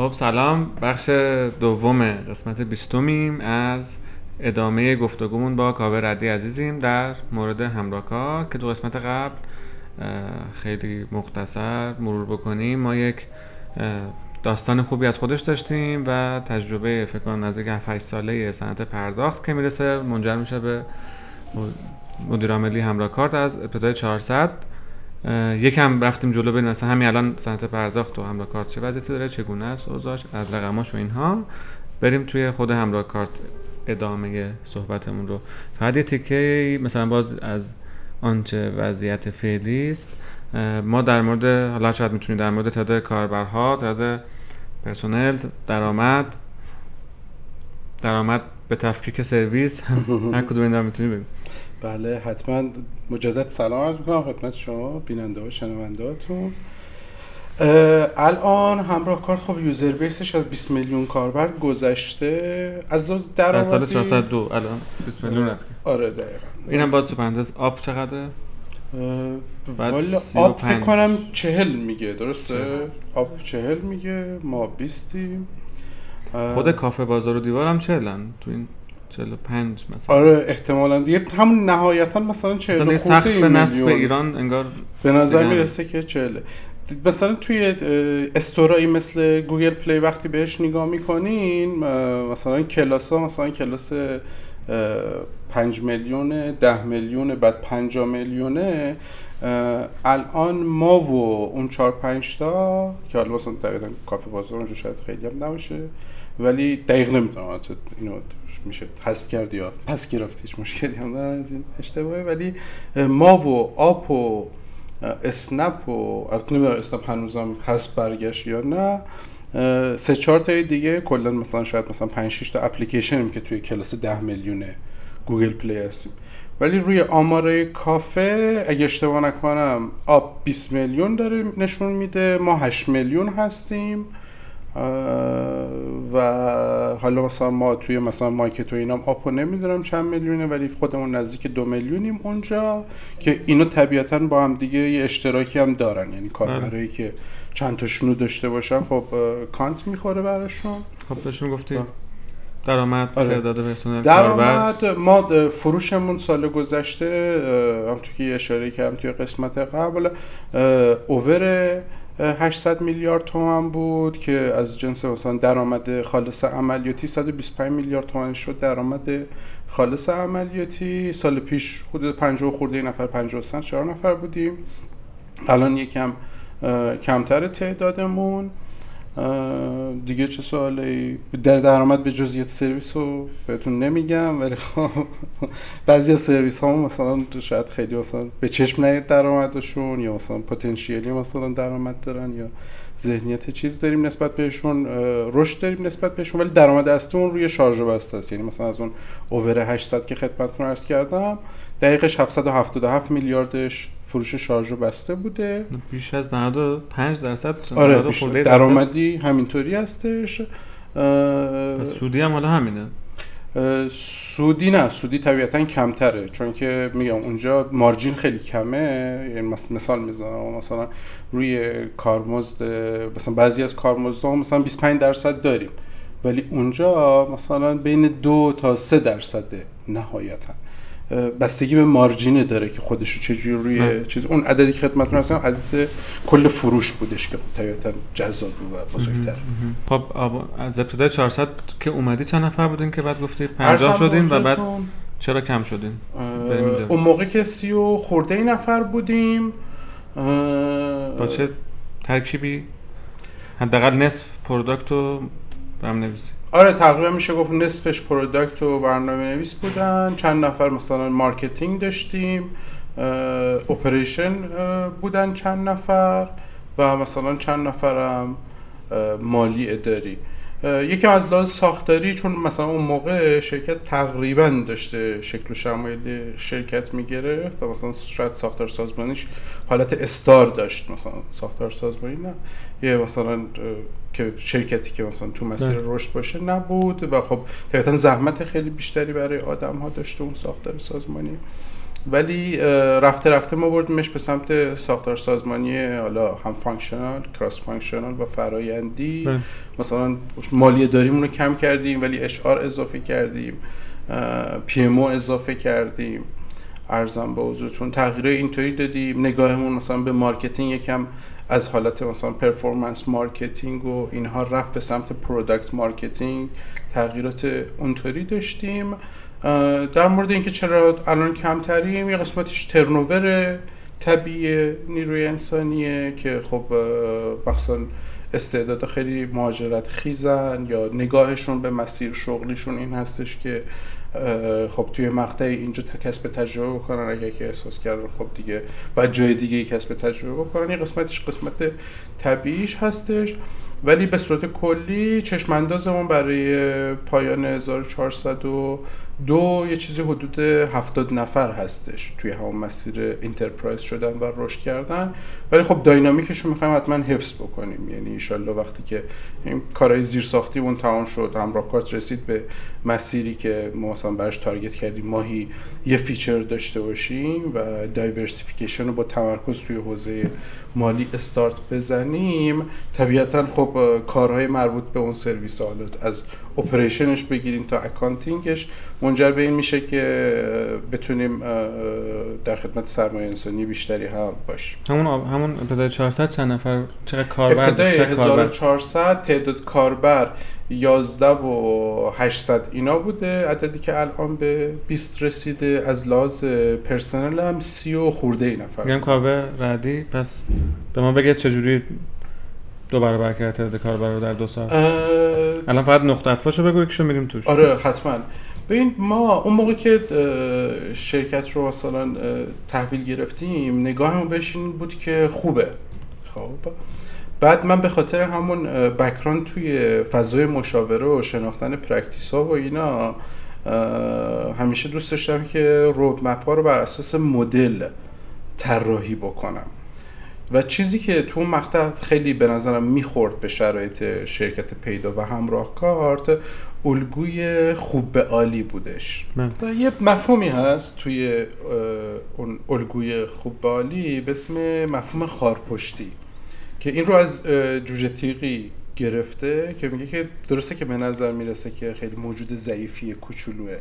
خب سلام. بخش دوم قسمت بیستمیم از ادامه گفتگومون با کاوه ردی عزیزیم در مورد همراه کار که دو قسمت قبل خیلی مختصر مرور بکنیم. ما یک داستان خوبی از خودش داشتیم و تجربه فکر کنم نزدیک 7 ساله صنعت پرداخت که می‌رسه منجر میشه به مدیر عاملی همراه کارت از ابتدای 400 یکم رفتیم جلو ببینیم مثلا همین الان صنعت پرداخت و همراه کارت چه وضعیتی داره چگونه است اوضاعش از رقماش و اینها. بریم توی خود همراه کارت ادامه صحبتمون رو. فقط یه تیکه مثلا باز از آنچه وضعیت فعلی است. ما در مورد حالا شاید می‌تونید در مورد تعداد کاربرها تعداد پرسنل درآمد درآمد به تفکیک سرویس هر کدوم اینا می‌تونید بگید بله حتما مجدد سلام عرض می‌کنم خدمت شما بیننده و شنونده هاتون. الان همراه کارت خب یوزر بیسش از 20 میلیون کاربر گذشته. از لحاظ درآمدی در سال 402 الان 20 میلیون آره دقیقاً. اینم باز تو پرانتز آپ چقدره؟ والا آب فکر کنم چهل میگه درسته؟ آب چهل میگه ما بیستیم. خود کافه بازار و دیوار هم چهلن تو این 45 مثلا. آره احتمالا. دیگه همون نهایتا مثلا 40 مثلا سقف نصب ایران انگار به نظر می‌رسه که 40 مثلا توی store ایی مثل Google Play وقتی بهش نگاه می‌کنین مثلا کلاس ها مثلا کلاس 5 میلیون 10 میلیون بعد 5 میلیونه الان ما و اون 4 5 تا که حالا مثلا دقیقا کافه بازار اونجا شاید خیلی هم نباشه ولی دقیق نمی‌دونم اینو میشه حذف کردی یا پس گرفت هیچ مشکلی هم دارن از این اشتباهه. ولی ما و آپ و اسنپ و البته نمی‌دونم اسنپ هنوزم هست برگشت یا نه سه چهار تای دیگه کلا مثلا شاید مثلا 5 6 تا اپلیکیشنیم که توی کلاس 10 میلیونه Google Play هستیم. ولی روی آماره کافه اگه اشتباه نکنم آپ 20 میلیون داره نشون میده ما 8 میلیون هستیم. و حالا مثلا ما توی مثلا مایکت و اینام آپو نمی‌دونم چند میلیونه ولی خودمون نزدیک دو میلیونیم اونجا که اینو طبیعتا با هم دیگه یه اشتراکی هم دارن. یعنی کاربرایی که چند تاشونو داشته باشن خب کانت می‌خوره براشون. خب داشتون گفتیم درآمد آره. تعداد درآمد ما فروشمون سال گذشته هم تو که اشاره کردم توی قسمت قبل اوور 800 میلیارد تومن بود که از جنس مثلا درآمد خالص عملیاتی 125 میلیارد تومن شد درآمد خالص عملیاتی. سال پیش حدود 50 خورده نفر 53 4 نفر بودیم. الان یکم کمتر تعدادمون. دیگه چه سوالی در درآمد به جزئیات سرویس رو بهتون نمیگم ولی خب بعضی از سرویس ها مثلا شاید خیلی مثلا به چشم نیاد درآمدشون یا مثلا پتانسیلی مثلا درآمد دارن یا ذهنیت چیز داریم نسبت بهشون رشد داریم نسبت بهشون ولی درآمد اصلی اون روی شارژ بسته است. یعنی مثلا از اون اوور 800 که خدمتتون عرض کردم دقیقش 777 میلیاردش فروش شارژ بسته بوده. بیش از 95 درصد آره درآمدی همینطوری هستش. سودی هم حالا همینه. سودی نه سودی طبیعتا کمتره. چون که میگم اونجا مارجین خیلی کمه. یعنی مثال می‌زنم. مثلا روی کارمزد مثلا بعضی از کارمزدها مثلا 25 درصد داریم. ولی اونجا مثلا بین دو تا سه درصده نهایتا. بستگی به مارجینه داره که خودشو چجوری روی چیز اون عددی که خدمتتون هستم عدد کل فروش بودش که طبیعتا جذاب و بزرگتر. خب از ابتدای 400 که اومدی چند نفر بودین که بعد گفتی 50 شدین و بعد چرا کم شدین؟ اون موقع که سی و خورده ای نفر بودیم با چه ترکیبی؟ حداقل نصف product و برنامه نویسی آره تقریبا میشه گفت نصفش product و برنامه نویس بودن. چند نفر مثلا marketing داشتیم operation بودن چند نفر و مثلا چند نفرم مالی اداری. یکم از لحاظ ساختاری چون مثلا اون موقع شرکت تقریبا داشته شکل و شمایل شرکت می‌گرفت و مثلا شاید ساختار سازمانیش حالت استار داشت. مثلا ساختار سازمانی نه. یه مثلا که شرکتی که مثلا تو مسیر رشد باشه نبود و خب طبیعتا زحمت خیلی بیشتری برای آدم ها داشته اون ساختار سازمانی. ولی رفته رفته ما بردیمش به سمت ساختار سازمانی حالا هم functional cross functional و فرایندی. بله. مثلا مالی داریمون رو کم کردیم ولی HR اضافه کردیم PM اضافه کردیم. عرضم به حضورتون. تغییر اینطوری دادیم. نگاهمون مثلا به marketing یکم از حالت مثلا performance marketing و اینها رفت به سمت product marketing تغییرات اونطوری داشتیم. در مورد اینکه چرا الان کمتریم یه قسمتش turnover طبیعی نیروی انسانیه که خب مثلا استعداد خیلی مهاجرت خیزن یا نگاهشون به مسیر شغلیشون این هستش که خب توی مقطع اینجا کسب تجربه بکنن اگه که احساس کردن خب دیگه بعد جای دیگه کسب تجربه بکنن. این قسمتش قسمت طبیعیش هستش. ولی به صورت کلی چشم اندازمون برای پایان 1400 دو یه چیزی حدود هفتاد نفر هستش توی همون مسیر انترپرایز شدن و رشد کردن. ولی خب داینامیکش رو می‌خوایم حتما حفظ بکنیم. یعنی ایشالله وقتی که این کارهای زیر ساختیمون تمام شد همراه کارت رسید به مسیری که ما مثلا براش target کردیم ماهی یه feature داشته باشیم و diversification رو با تمرکز توی حوزه مالی استارت بزنیم. طبیعتا خب کارهای مربوط به اون سرویس از operation ش بگیریم تا accounting ش منجر به این میشه که بتونیم در خدمت سرمایه انسانی بیشتری هم باشیم. همون همون ابتدای 400 چند نفر؟ چقدر کاربر ابتدای 1400 تعداد کاربر 11 و 800 اینا بوده. عددی که الان به 20 رسیده. از لحاظ پرسنل هم 30 و خورده ای نفر. میگم کاوه ردی پس به ما بگید چجوری دو برابر کرده تعداد کاربر رو در دو سال. الان فقط نقطه اطفاشو بگو یکشو میریم توش. آره حتما. ببین ما اون موقع که شرکت رو مثلا تحویل گرفتیم نگاهمون بهش این بود که خوبه. خب. بعد من به خاطر همون background توی فضای مشاوره و شناختن practice ها و اینا همیشه دوست داشتم که roadmap ها رو بر اساس مدل طراحی بکنم. و چیزی که تو اون مقطع خیلی به نظرم می‌خورد به شرایط شرکت پیدا و همراه کارت الگوی خوب به عالی بودش. یه مفهومی هست توی اون الگوی خوب به عالی به اسم مفهوم خارپشتی که این رو از جوجه تیغی گرفته که میگه که درسته که به نظر می‌رسه که خیلی موجود ضعیفی کوچولوه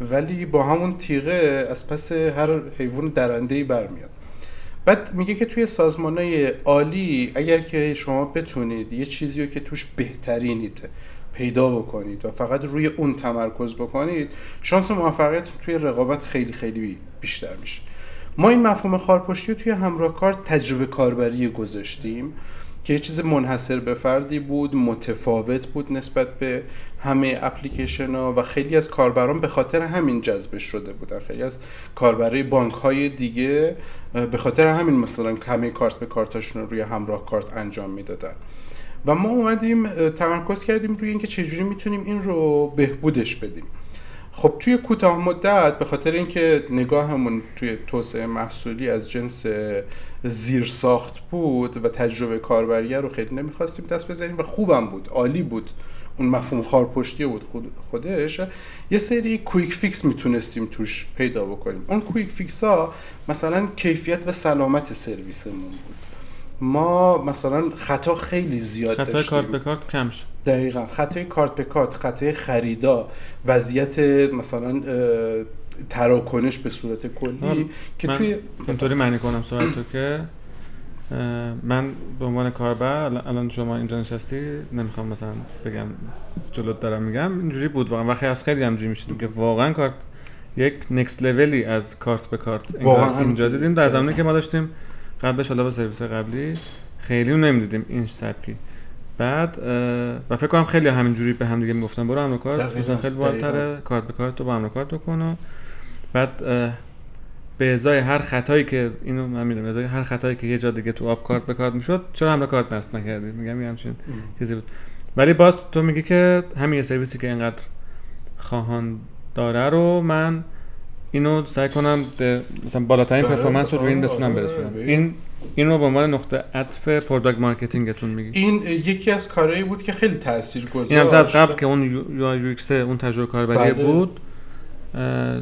ولی با همون تیغه از پس هر حیوان درنده ای برمیاد. بعد میگه که توی سازمان های عالی اگر که شما بتونید یه چیزی رو که توش بهترینید پیدا بکنید و فقط روی اون تمرکز بکنید شانس موفقیت توی رقابت خیلی خیلی بیشتر میشه. ما این مفهوم خارپشتی رو توی همراه کار تجربه کاربری گذاشتیم. که یه چیز منحصر به فردی بود متفاوت بود نسبت به همه اپلیکیشن ها و خیلی از کاربران به خاطر همین جذب شده بودن. خیلی از کاربرای بانک های دیگه به خاطر همین مثلا همه کارت به کارتاشون رو روی همراه کارت انجام می‌دادن. و ما اومدیم تمرکز کردیم روی اینکه چجوری می‌تونیم این رو بهبودش بدیم. خب توی کوتاه مدت به خاطر اینکه نگاهمون توی توسعه محصولی از جنس زیر ساخت بود و تجربه کاربریه رو خیلی نمی‌خواستیم دست بزنیم و خوبم بود عالی بود. اون مفهوم خارپشتی بود خودش. یه سری quick fix می‌تونستیم توش پیدا بکنیم. اون quick fix ها مثلا کیفیت و سلامت سرویسمون بود. ما مثلا خطا خیلی زیاد خطای داشتیم. کارت به کارت کم شد. دقیقا. خطای کارت به کارت خطای خریدا وضعیت مثلا تراکنش به صورت کلی که من توی اینطوری معنی کنم سوال تو که من به عنوان کاربر الان شما اینجا نشستی نمی‌خوام مثلا بگم جلوت دارم میگم اینجوری بود واقعا. وقتی از خیلی همجوری می‌شدیم که واقعا کارت یک نکست لولی از کارت به کارت واقعا اینجا دیدیم. در زمانی که ما داشتیم قبلش حالا با سرویس قبلی خیلی نمی‌دیدیم این سبکی. بعد و فکر کنم خیلی همینجوری به هم دیگه می‌گفتن برو همراه کارت. مثلا خیلی بالاتره کارت به کارت تو با همراه کارت بکن بعد به ازای هر خطایی که اینو من می‌دونم ازای هر خطایی که یه جا دیگه تو آب کارت به کارت می‌شد چرا همراه کارت نصب نکردی؟ میگم یه همچین چیزی بود. ولی باز تو میگی که همین سرویسی که اینقدر خواهان داره رو من اینو سعی کنم مثلا بالاترین performance رو روی این آره، بتونم آره، برسونم. این این رو به عنوان نقطه عطف product marketing تون میگی. این یکی از کارهایی بود که خیلی تاثیر گذاشت این هم از قبل که اون UI UX اون تجربه کاربری بله. بود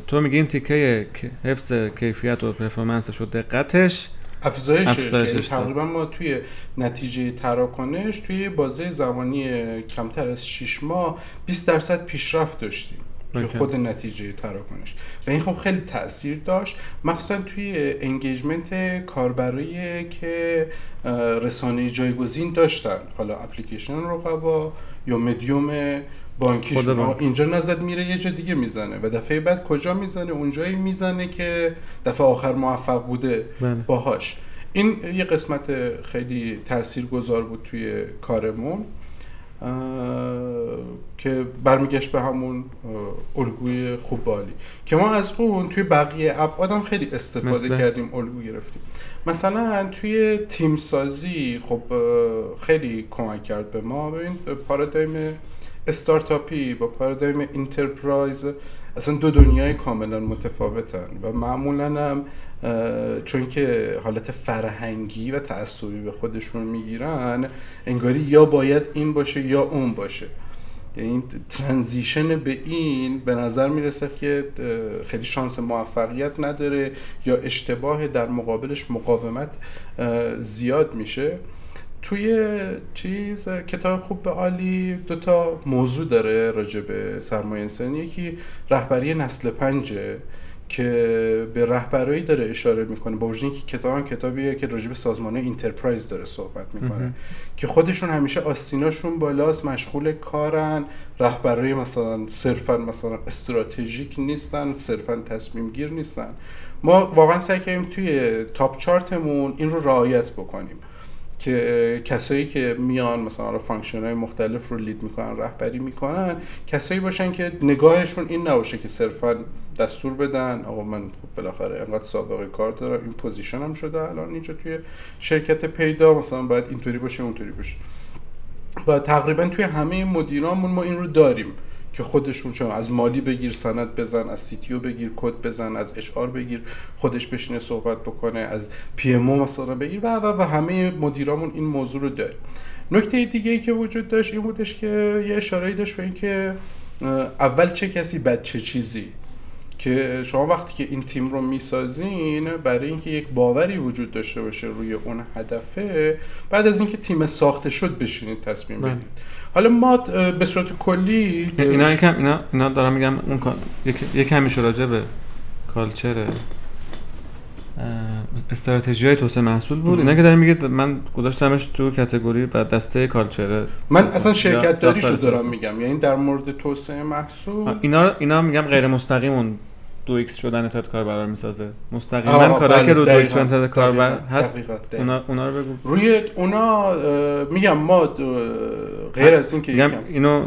تو میگی این تیکه حفظ کیفیت و performance ش و دقتش افزایشش یعنی تقریبا ما توی نتیجه تراکنش توی بازه زمانی کمتر از 6 ماه 20 درصد پیشرفت داشتیم. توی خود نتیجه تراکنش. و این خب خیلی تاثیر داشت. مخصوصا توی انگیجمنت کاربرایی که رسانه جایگزین داشتن. حالا اپلیکیشن رقبا یا مدیوم بانکی شما اینجا نزد میره یه جا دیگه می‌زنه. و دفعه بعد کجا می‌زنه؟ اونجایی می‌زنه که دفعه آخر موفق بوده بله. باهاش. این یه قسمت خیلی تأثیر گذار بود توی کارمون. که برمیگشت به همون الگوی خوب بالی که ما از اون توی بقیه ابعاد هم خیلی استفاده کردیم الگو گرفتیم. مثلا توی تیم سازی خب خیلی کمک کرد به ما. ببین پارادایم استارتاپی با پارادایم انترپرایز اصلا دو دنیای کاملا متفاوتن و معمولا هم چون که حالت فرهنگی و تعصبی به خودشون می‌گیرن انگاری یا باید این باشه یا اون باشه. یعنی این transition به این به نظر می‌رسه که خیلی شانس موفقیت نداره یا اشتباه در مقابلش مقاومت زیاد میشه. توی چیز کتاب خوب به عالی دو تا موضوع داره راجع به سرمایه انسانی. یکی رهبری سطح پنجه. که به رهبرایی داره اشاره می‌کنه. با وجود اینکه کتاب هم کتابیه که راجع به سازمان enterprise داره صحبت می‌کنه. که خودشون همیشه آستیناشون بالاست مشغول کارن رهبرای مثلا صرفا مثلا استراتژیک نیستن صرفا تصمیم گیر نیستن. ما واقعا سعی کردیم توی top chart مون این رو رعایت بکنیم. که کسایی که میان مثلا function های مختلف رو lead می‌کنن رهبری می‌کنن کسایی باشن که نگاهشون این نباشه که صرفا دستور بدن. آقا من خب بالاخره انقدر سابقه کار دارم. این position هم شده. الان اینجا توی شرکت پیدا. مثلا باید اینطوری باشه اونطوری باشه. و تقریبا توی همه مدیرامون ما این رو داریم که خودشون چون از مالی بگیر سند بزن از CTO بگیر کد بزن از HR بگیر خودش بشینه صحبت بکنه از PM مثلا بگیر و و و همه مدیرامون این موضوع رو داره نکته دیگه ای که وجود داشت این بودش که یه اشاره داشت به اینکه اول چه کسی بعد چه چیزی. که شما وقتی که این تیم رو می‌سازین برای اینکه یک باوری وجود داشته باشه روی اون هدفه بعد از اینکه تیم ساخته شد بشینید تصمیم بله. بگیرید. حالا ما به صورت کلی اینا یکم اینا اینا دارم میگم اون یک کمی راجع به culture استراتژی های توسعه محصول بود. اینا که داریم میگید من گذاشتمش تو category و دسته culture. من اصلا شرکت داری شو دارم میگم یعنی در مورد توسعه محصول. اینا اینا میگم غیر مستقیم اون دو X شدن تعداد کاربر می‌سازه. مستقیما بله، که رو دو X شدن تعداد کاربر هست؟ اونا, اونا رو بگو. روی اونا میگم ما غیر از این که میگم اینو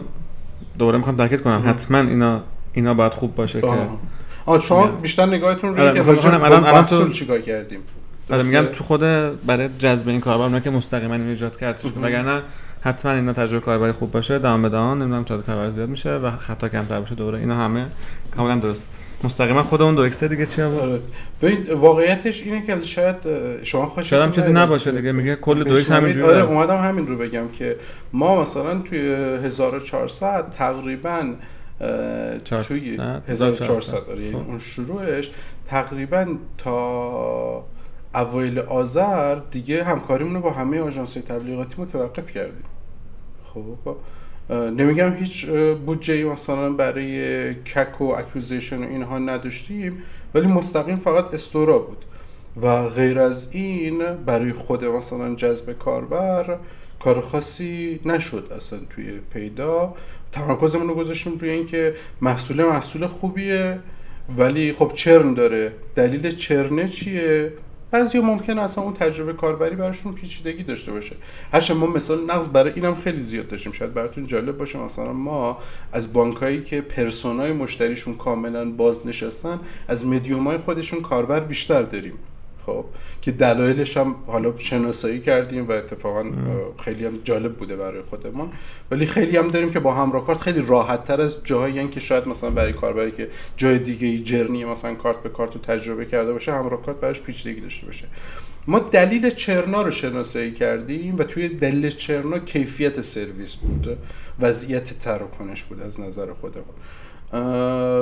دوباره می‌خوام تاکید کنم. حتما اینا اینا باید خوب باشه که آ شما بیشتر نگاهتون روی که الان الان تو چیکار کردیم. آره میگم تو خود برای جذب این کاربر اونا که مستقیما اینو ایجاد کرد وگرنه حتما اینا تجربه کاربری خوب باشه. دام به دام نمی‌دونم تعداد کاربر زیاد میشه و خطا کمتر باشه. دوره اینا همه کاملا درست. مستقیما خود اون دو اکس دیگه چی آره. ببین واقعیتش اینه که شاید شما خوش شاید چیزی نباشه دیگه. میگه کل دو X همین آره اومدم همین رو بگم که ما مثلا توی 1400 تقریبا توی 1400 آره یعنی خب. اون شروعش تقریبا تا اوایل آذر دیگه همکاریمون رو با همه آژانس تبلیغاتی متوقف کردیم. خب نمیگم هیچ بودجه مثلا برای CAC و acquisition و اینها نداشتیم ولی مستقیم فقط استورا بود. و غیر از این برای خود مثلا جذب کاربر کار خاصی نشد اصلا توی پیدا. تمرکزمون رو گذاشتیم روی اینکه محصول محصول خوبیه ولی خب چرن داره؟ دلیل چرنه چیه؟ بعضی ممکن اصلا اون تجربه کاربری براشون پیچیدگی داشته باشه. هرچند ما مثال نقض برای اینم خیلی زیاد داشتیم. شاید براتون جالب باشه مثلا ما از بانکایی که پرسونای مشتریشون کاملا باز نشستن از مدیومای خودشون کاربر بیشتر داریم. خب که دلایلش هم حالا شناسایی کردیم و اتفاقا خیلی هم جالب بوده برای خودمون. ولی خیلی هم داریم که با همراه کارت خیلی راحت تر از جاهایی که شاید مثلا برای کاربری که جای دیگه ای جرنی مثلا کارت به کارت رو تجربه کرده باشه همراه کارت براش پیچیدگی داشته باشه. ما دلیل چرنا رو شناسایی کردیم و توی دلیل چرنا کیفیت سرویس بود. وضعیت تراکنش بود از نظر خودمون.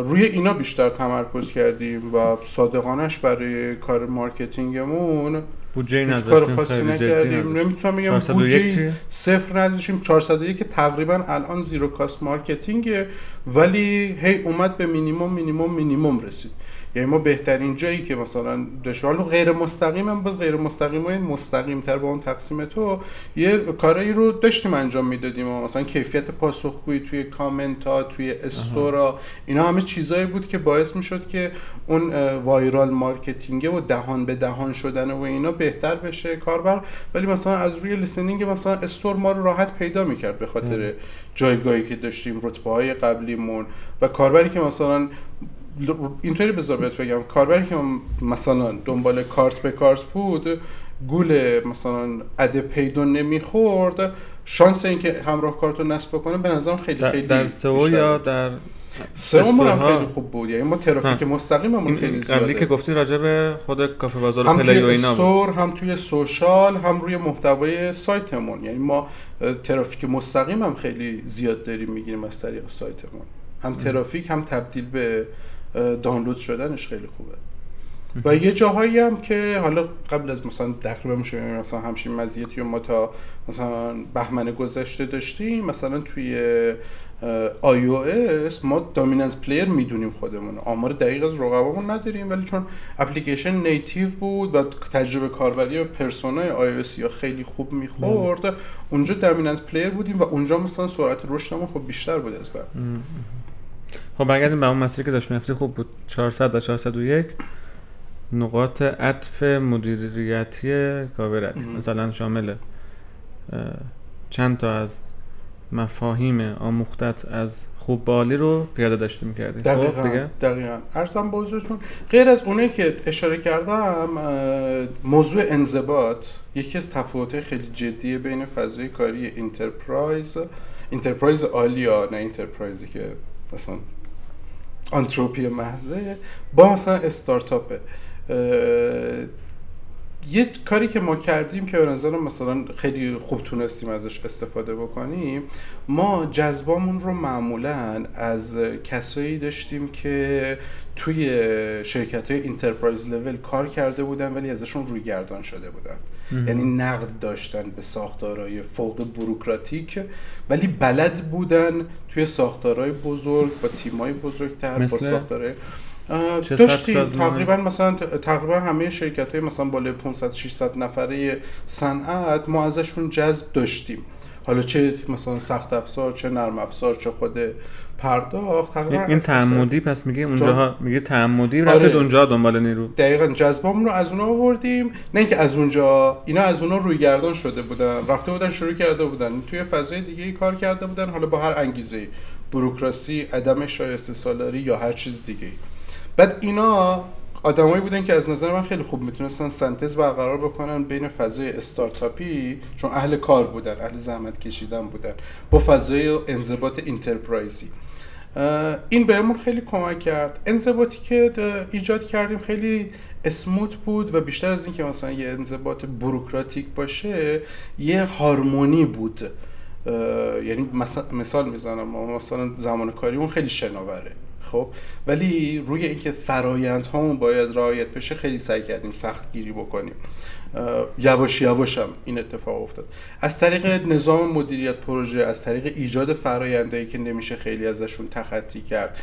روی اینا بیشتر تمرکز کردیم و صادقانش برای کار marketing مون بودجه کار خاصی نکردیم. نمی‌تونم بگم بودجه صفر نذاشتیم 401 که تقریبا الان zero cost marketing ه ولی هی اومد به مینیمم مینیمم مینیمم رسید. یعنی ما بهترین جایی که مثلا داشت حالا غیر مستقیم هم باز غیر مستقیم های مستقیم تر با اون تقسیم تو یه کارایی رو داشتیم انجام می‌دادیم. مثلا کیفیت پاسخگویی توی کامنت ها توی store ا اینا همه چیزایی بود که باعث می‌شد که اون viral marketing و دهان به دهان شدن و اینا بهتر بشه کاربر. ولی مثلا از روی listing مثلا store ما رو راحت پیدا می‌کرد به خاطر جایگاهی که داشتیم رتبه های قبلیمون. و کاربری که مثلا اینطوری بذار بهت بگم. کاربری که مثلا دنبال کارت به کارت بود گول مثلا عده پیدا نمی‌خورد. شانس اینکه همراه کارت رو نصب بکنه به نظرم خیلی خیلی در SEO یا در SEO هم خیلی خوب بود. یعنی ما ترافیک مستقیممون خیلی زیاده. قبلی که گفتی راجع به خود کافه بازار هم Play و اینا هم توی social هم روی محتوای سایتمون. یعنی ما ترافیک مستقیم هم خیلی زیاد داریم می‌گیریم از طریق سایتمون. هم ترافیک هم تبدیل به دانلود شدنش خیلی خوبه. و یه جاهایی هم که حالا قبل از مثلا تقریبا میشه مثلا همچین مزیتی ما تا مثلا بهمن گذشته داشتیم مثلا توی iOS ما dominant player می‌دونیم خودمون. آمار دقیق از رقبامون نداریم ولی چون اپلیکیشن native بود و تجربه کاربری و persona ی iOS یا خیلی خوب می‌خورد اونجا dominant player بودیم و اونجا مثلا سرعت رشدمون خب بیشتر بود از بعد. خب برگردیم به اون مسئله که داشت می‌رفتی خوب بود. 400 تا 401 نقاط عطف مدیریتی کاورت مثلا شامل چند تا از مفاهیم آموختت از خوب بالی رو پیاده داشته می‌کردی. دقیقا خب دیگه؟ دقیقا. ارزم بازرتون غیر از اونه که اشاره کردم موضوع انضباط یکی از تفاوت‌های خیلی جدی بین فضای کاری انترپرایز enterprise عالیا نه enterprise ی که مثلا آنتروپی محضه با مثلا استارتاپه. یه کاری که ما کردیم که به نظرم مثلا خیلی خوب تونستیم ازش استفاده بکنیم ما جذبامون رو معمولا از کسایی داشتیم که توی شرکت های enterprise level کار کرده بودن ولی ازشون روی گردان شده بودن. یعنی نقد داشتن به ساختارهای فوق بروکراتیک ولی بلد بودن توی ساختارهای بزرگ با تیمای بزرگتر با ساختارهای داشتیم. تقریبا مثلا تقریبا همه شرکت های مثلا بالای 500 600 نفره صنعت ما ازشون جذب داشتیم. حالا چه مثلا سخت افزار چه نرم افزار چه خود پرداخت این تعمدی پس میگه اونجا میگه تعمدی رفتید آره. اونجا دنبال نیرو. دقیقا جذبمون رو از اونها آوردیم. نه اینکه از اونجا اینا از اونها روی گردان شده بودن. رفته بودن شروع کرده بودن. توی فضای دیگه ای کار کرده بودن. حالا با هر انگیزه بروکراسی عدم شایسته سالاری یا هر چیز دیگه بعد اینا آدمایی بودن که از نظر من خیلی خوب می‌تونستن سنتز برقرار بکنن بین فضای استارتاپی چون اهل کار بودن اهل زحمت کشیدن بودن با فضای انضباط انترپرایزی. این بهمون خیلی کمک کرد. انضباطی که ایجاد کردیم خیلی اسموت بود و بیشتر از اینکه مثلا یه انضباط بروکراتیک باشه یه هارمونی بود. یعنی مثال می‌زنم مثلا زمان کاریمون خیلی شناوره. خب ولی روی اینکه فرایند هامون باید رعایت بشه خیلی سعی کردیم سخت گیری بکنیم یواش یواش هم این اتفاق افتاد. از طریق نظام مدیریت پروژه از طریق ایجاد فرایندهایی که نمیشه خیلی ازشون تخطی کرد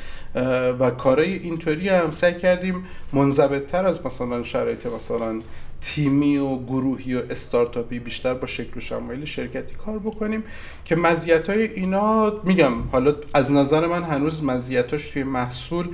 و کارهای اینطوری هم سعی کردیم منضبطتر از مثلا شرایط مثلا تیمی و گروهی و استارتاپی بیشتر با شکل و شمایل شرکتی کار بکنیم که مزیت های اینا میگم حالا از نظر من هنوز مزیتاش توی محصول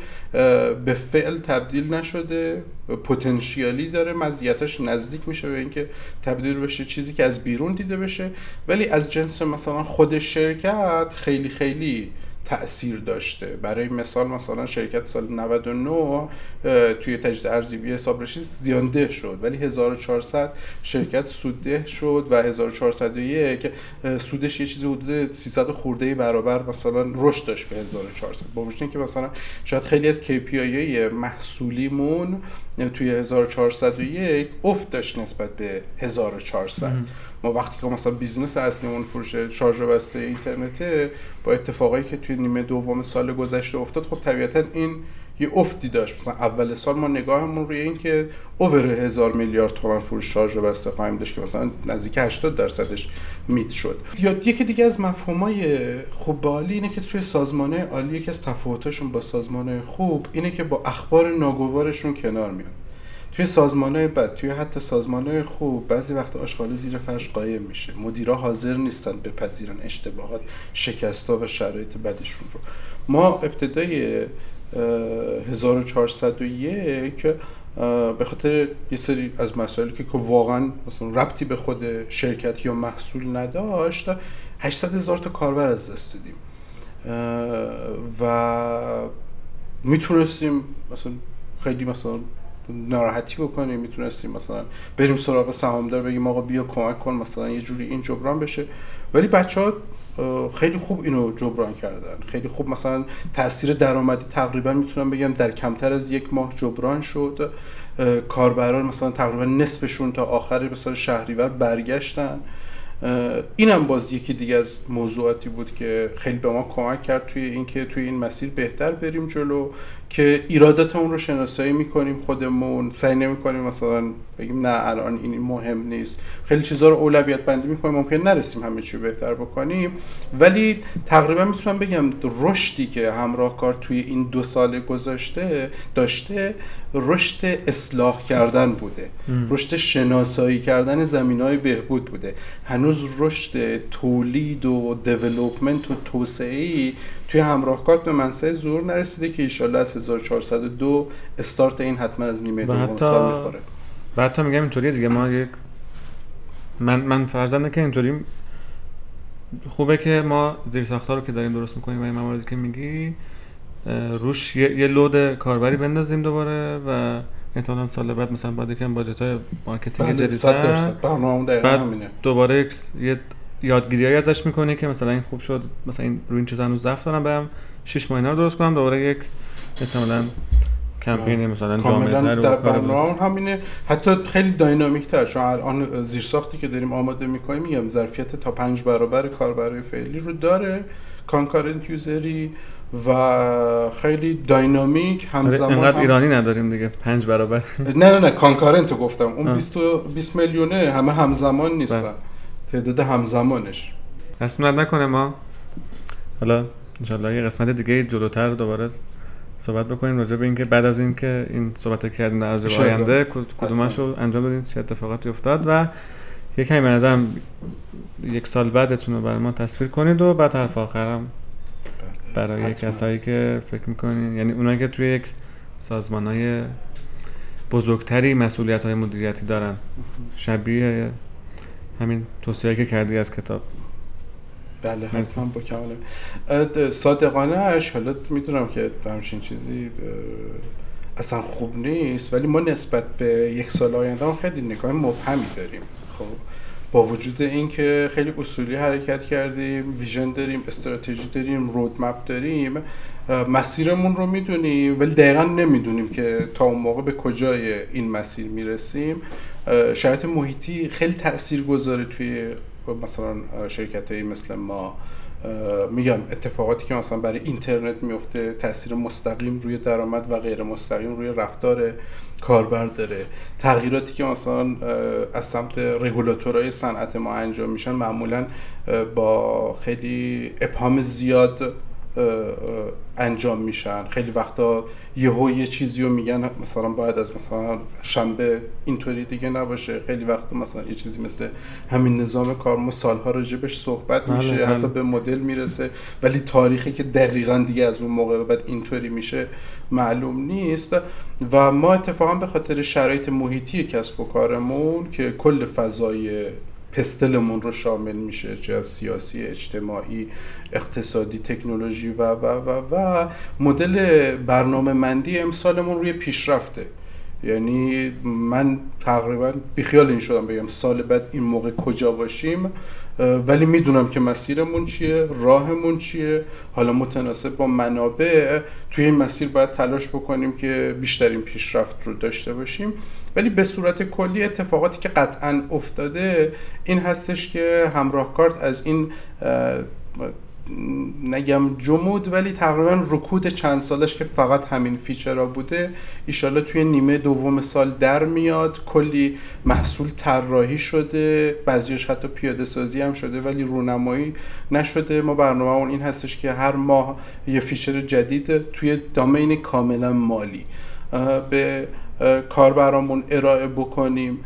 به فعل تبدیل نشده پتانسیالی داره. مزیتاش نزدیک میشه به اینکه تبدیل بشه چیزی که از بیرون دیده بشه. ولی از جنس مثلا خود شرکت خیلی خیلی تاثیر داشته. برای مثال مثلا شرکت سال 99 توی تجدید ارزیابی حسابرسیش زیانده شد. ولی 1400 شرکت سودده شد و 1401 سودش یه چیزی حدود 300 خورده برابر مثلا رشد داشت به 1400 با وجود که مثلا شاید خیلی از KPI محصولیمون توی 1401 افت داشت نسبت به 1400 ما وقتی که مثلا business اصلیمون فروش شارژ بسته اینترنته با اتفاقایی که توی نیمه دوم سال گذشته افتاد خب طبیعتا این یه افتی داشت. مثلا اول سال ما نگاهمون روی این که اوور هزار میلیارد تومن فروش شارژ بسته خواهیم داشت که مثلا نزدیک 80 درصدش میت شد. یا یکی دیگه از مفهومای خوب عالی اینه که توی سازمان عالی یکی از تفاوتاشون با سازمان خوب اینه که با اخبار ناگوارشون کنار میان. توی سازمان بد توی حتی سازمان خوب بعضی وقت آشغالی زیر فرش قایم میشه. مدیرا حاضر نیستن بپذیرن اشتباهات شکستا و شرایط بدشون رو. ما ابتدای 1401 به خاطر یه سری از مسائلی که واقعا مثلا ربطی به خود شرکت یا محصول نداشت 800 هزار تا کاربر از دست دادیم. و می‌تونستیم مثلا خیلی مثلا ناراحتی بکنیم می‌تونستیم مثلا بریم سراغ سهامدار بگیم آقا بیا کمک کن مثلا یه جوری این جبران بشه. ولی بچه ها خیلی خوب اینو جبران کردن. خیلی خوب مثلا تاثیر درآمدی تقریبا می‌تونم بگم در کمتر از یک ماه جبران شد. کاربران مثلا تقریبا نصفشون تا آخر مثلا شهریور برگشتن. اینم باز یکی دیگه از موضوعاتی بود که خیلی به ما کمک کرد توی اینکه توی این مسیر بهتر بریم جلو. که ایراداتمون رو شناسایی می‌کنیم خودمون سعی نمی‌کنیم مثلا بگیم نه الان این مهم نیست. خیلی چیزها رو اولویت بندی می‌کنیم ممکن نرسیم همه چی بهتر بکنیم. ولی تقریبا می‌تونم بگم رشدی که همراه کار توی این دو سال گذاشته داشته رشد اصلاح کردن بوده. رشد شناسایی کردن زمین های بهبود بوده. هنوز رشد تولید و دیولوپمنت و توسعه توی همراهکار به منصه زور نرسیده که ایشالله از 1402 استارت این حتما از نیمه دوم سال می‌خوره. و حتی میگم اینطوریه دیگه ما یک من من فرضم که اینطوری خوبه که ما زیر ساختار رو که داریم درست می‌کنیم و این مواردی که میگی روش یه, یه load کاربری بندازیم دوباره و احتمالاً سال بعد مثلا بعد یکم budget های marketing جدید بعد دوباره یه یادگیری ازش می‌کنی که مثلا این خوب شد مثلا این روی این چیز هنوز defect دارم برم 6 ماه رو درست کنم دوباره یک احتمالاً کمپین مثلا جامعه در برنامه همینه. حتی خیلی داینامیک تر چون الان زیر ساختی که داریم آماده می‌کنیم میگم ظرفیت تا پنج برابر کار برای فعلی رو داره. کانکارنت یوزری و خیلی داینامیک همزمان اینقدر هم... ایرانی نداریم دیگه. پنج برابر. نه نه نه. کانکارنت رو گفتم. اون 20 20 میلیونه همه همزمان نیستن. بله. تعداد همزمانش. رسمونت نکنه ما. حالا انشالله یه قسمت دیگه جلوتر دوباره صحبت بکنیم راجع به اینکه بعد از اینکه این صحبت کردیم در از آینده کدومش رو انجام بدیم چه اتفاقاتی افتاد؟ و یک کمی منظرم یک سال بعدتون رو برای ما تصویر کنید و بعد حرف آخرم بله، برای کسایی که فکر می‌کنین. یعنی اونایی که توی یک سازمان های بزرگتری مسئولیت های مدیریتی دارن. شبیه همین توصیه که کردی از کتاب. بله حتما با کمال. صادقانه اش حالا می‌دونم که همچین چیزی اصلا خوب نیست ولی ما نسبت به یک سال آینده خیلی نگاه مبهمی داریم. خب با وجود اینکه خیلی اصولی حرکت کردیم ویژن داریم استراتژی داریم رودمپ داریم مسیرمون رو می‌دونیم ولی دقیقا نمی‌دونیم که تا اون موقع به کجای این مسیر می‌رسیم. شرایط محیطی خیلی تأثیر گذاره توی مثلا شرکت هایی مثل ما میگم اتفاقاتی که مثلا برای اینترنت میفته تاثیر مستقیم روی درآمد و غیر مستقیم روی رفتار کاربر داره. تغییراتی که مثلا از سمت رگولاتورهای صنعت ما انجام میشن معمولا با خیلی ابهام زیاد انجام میشن. خیلی وقتا یهو یه چیزی رو میگن مثلا باید از مثلا شنبه اینطوری دیگه نباشه. خیلی وقت مثلا یه چیزی مثل همین نظام کار ما سالها راجبش صحبت بله، میشه بله. حتی به مدل می‌رسه. ولی تاریخی که دقیقا دیگه از اون موقع بعد اینطوری میشه معلوم نیست. و ما اتفاقا به خاطر شرایط محیطی کسب و کارمون که کل فضای پستلمون رو شامل میشه چه از سیاسی اجتماعی اقتصادی تکنولوژی و و و و. مدل برنامه مندی امسالمون روی پیشرفته. یعنی من تقریبا بیخیال این شدم بگم سال بعد این موقع کجا باشیم ولی می‌دونم که مسیرمون چیه راهمون چیه. حالا متناسب با منابع توی این مسیر باید تلاش بکنیم که بیشترین پیشرفت رو داشته باشیم. ولی به صورت کلی اتفاقاتی که قطعا افتاده این هستش که همراه کارت از این نگم جمود ولی تقریبا رکود چند سالش که فقط همین feature ها بوده ایشالا توی نیمه دوم سال در میاد. کلی محصول طراحی شده بعضیش حتی پیاده سازی هم شده ولی رونمایی نشده. ما برنامه اون این هستش که هر ماه یه feature جدید توی domain کاملا مالی. به کاربرامون ارائه بکنیم.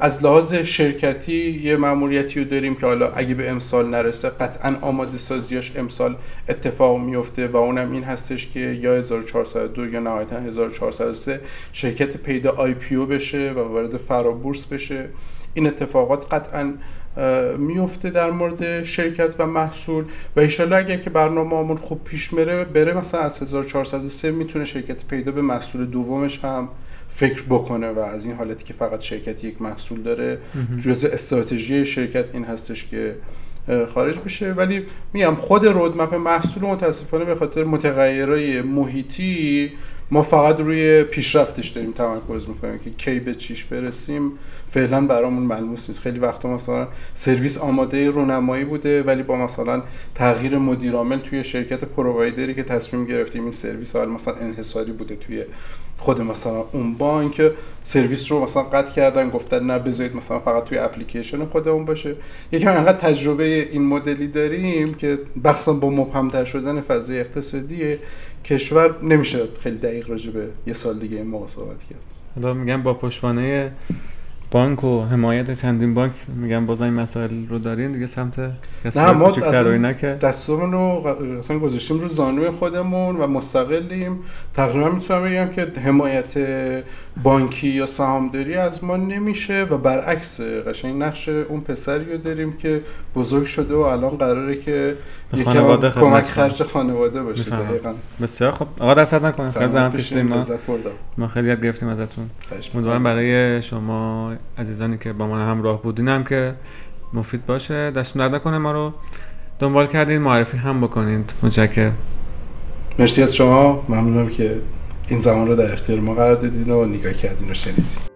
از لحاظ شرکتی یه مأموریتی رو داریم که حالا اگه به امسال نرسه قطعا آماده سازیاش امسال اتفاق میفته و اونم این هستش که یا 1402 یا نهایتا 1403 شرکت پیدا آی پی او بشه و وارد فرابورس بشه. این اتفاقات قطعا میفته در مورد شرکت و محصول و ایشالا اگر که برنامه خوب پیش مره بره مثلا از 1403 می‌تونه شرکت پیدا به محصول دومش هم فکر بکنه و از این حالتی که فقط شرکت یک محصول داره جز استراتژی شرکت این هستش که خارج بشه. ولی میگم خود رودمپ محصول متاسفانه به خاطر متغیرهای محیطی ما فقط روی پیشرفتش داریم تمرکز می‌کنیم که کی به چیش برسیم. فعلا برامون ملموس نیست. خیلی وقتا مثلا سرویس آماده رونمایی بوده ولی با مثلا تغییر مدیرعامل توی شرکت پرووایدری که تصمیم گرفتیم این سرویس حال مثلا انحصاری بوده توی خود مثلا اون بانک سرویس رو مثلا قطع کردن گفتن نه بذارید مثلا فقط توی اپلیکیشن خودمون باشه. یکم انقدر تجربه این مدلی داریم که بخصا با مبهمتر شدن فضای اقتصادی کشور نمیشه خیلی دقیق راجع به یه سال دیگه این موقع صحبت کرد. حالا میگم با پشتوانه بانک و حمایت چندین بانک میگم باز این مسائل رو دارین دیگه سمت نه ما دستمون رو اصلا گذاشتیم رو زانوی خودمون و مستقلیم. تقریبا می‌تونم بگم که حمایت بانکی یا سهامداری از ما نمیشه و برعکس قشنگ نقش اون پسری رو داریم که بزرگ شده و الان قراره که یکم کمک خرج خانواده باشه دقیقا. بسیار خب آقا دست نکنید خیلی زحمت ما. ما خیلی یاد گرفتیم ازتون. امیدوارم برای شما عزیزانی که با ما همراه بودین هم که مفید باشه. دست درد نکنه ما رو. دنبال کردین معرفی هم بکنید متشکرم. مرسی از شما. ممنونم که این زمان رو در اختیار ما قرار دادین و نگاه کردین و شنیدین.